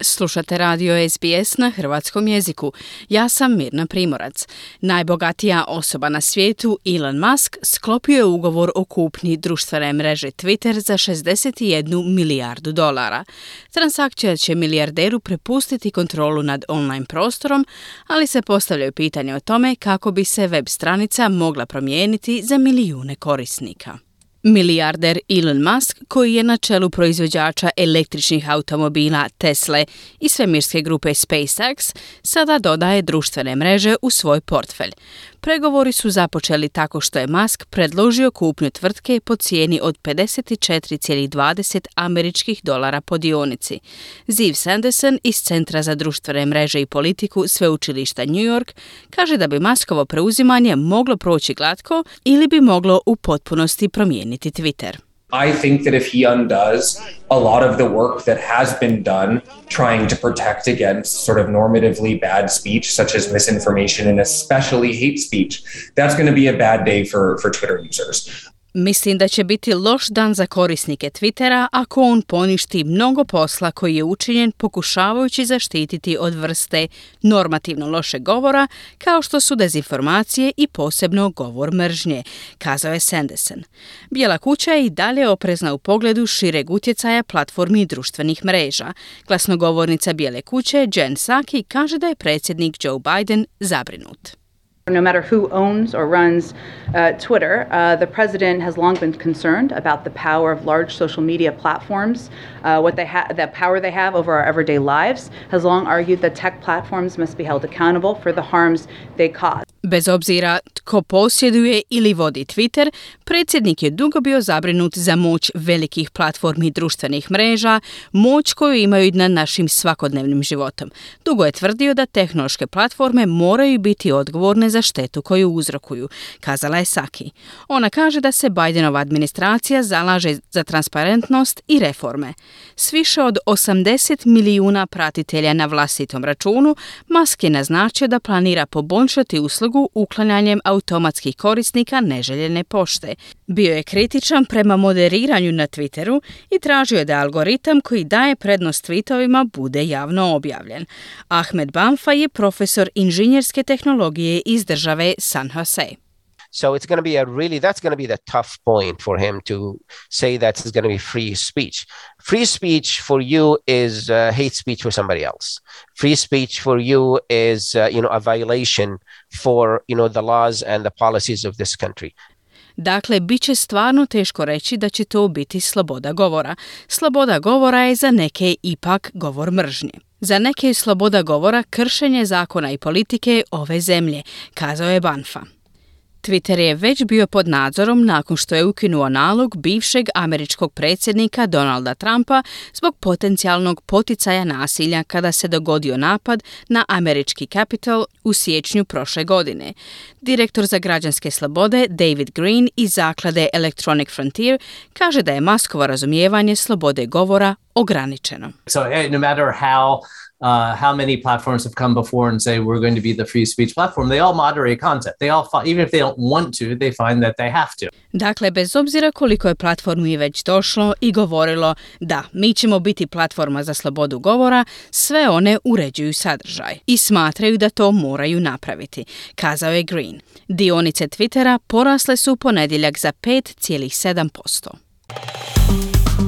Slušate radio SBS na hrvatskom jeziku. Ja sam Mirna Primorac. Najbogatija osoba na svijetu, Elon Musk, sklopio je ugovor o kupnji društvene mreže Twitter za 61 milijardu dolara. Transakcija će milijarderu prepustiti kontrolu nad online prostorom, ali se postavljaju pitanje o tome kako bi se web stranica mogla promijeniti za milijune korisnika. Milijarder Elon Musk, koji je na čelu proizvođača električnih automobila Tesla i svemirske grupe SpaceX, sada dodaje društvene mreže u svoj portfelj. Pregovori su započeli tako što je Musk predložio kupnju tvrtke po cijeni od 54,20 američkih dolara po dionici. Ziv Sanderson iz Centra za društvene mreže i politiku Sveučilišta New York kaže da bi Muskovo preuzimanje moglo proći glatko ili bi moglo u potpunosti promijeniti Twitter. I think that if he undoes a lot of the work that has been done trying to protect against sort of normatively bad speech, such as misinformation and especially hate speech, that's going to be a bad day for, for Twitter users. Mislim da će biti loš dan za korisnike Twittera ako on poništi mnogo posla koji je učinjen pokušavajući zaštititi od vrste normativno loše govora kao što su dezinformacije i posebno govor mržnje, kazao je Sanderson. Bijela kuća je i dalje oprezna u pogledu šireg utjecaja platformi društvenih mreža. Glasnogovornica Bijele kuće Jen Psaki kaže da je predsjednik Joe Biden zabrinut. No matter who owns or runs uh, Twitter, uh, the president has long been concerned about the power of large social media platforms, uh, what they ha- the power they have over our everyday lives. Has long argued that tech platforms must be held accountable for the harms they cause. Bez obzira tko posjeduje ili vodi Twitter, predsjednik je dugo bio zabrinut za moć velikih platformi društvenih mreža, moć koju imaju na našim svakodnevnim životom. Dugo je tvrdio da tehnološke platforme moraju biti odgovorne za štetu koju uzrokuju, kazala je Saki. Ona kaže da se Bidenova administracija zalaže za transparentnost i reforme. S više od 80 milijuna pratitelja na vlastitom računu, Musk je naznačio da planira poboljšati uslugu uklanjanjem automatskih korisnika neželjene pošte. Bio je kritičan prema moderiranju na Twitteru i tražio da algoritam koji daje prednost tweetovima bude javno objavljen. Ahmed Banfa je profesor inženjerske tehnologije iz države San Jose. So it's going to be a really, that's going to be the tough point for him to say that it's going to be free speech. Free speech for you is uh, hate speech for somebody else. Free speech for you is, uh, you know, a violation for, you know, the laws and the policies of this country. Dakle, bit će stvarno teško reći da će to biti sloboda govora. Sloboda govora je za neke ipak govor mržnje. Za neke je sloboda govora kršenje zakona i politike ove zemlje, kazao je Banfa. Twitter je već bio pod nadzorom nakon što je ukinuo nalog bivšeg američkog predsjednika Donalda Trumpa zbog potencijalnog poticaja nasilja kada se dogodio napad na američki Capitol u siječnju prošle godine. Direktor za građanske slobode David Green iz zaklade Electronic Frontier kaže da je maskovo razumijevanje slobode govora ograničeno. So no matter how uh, how many platforms have come before and say we're going to be the free speech platform. They all moderate content. They all, even if they don't want to, they find that they have to. Dakle, bez obzira koliko je platformi već došlo i govorilo da mi ćemo biti platforma za slobodu govora, sve one uređuju sadržaj i smatraju da to moraju napraviti, kazao je Green. Dionice Twittera porasle su ponedjeljak za 5,7%.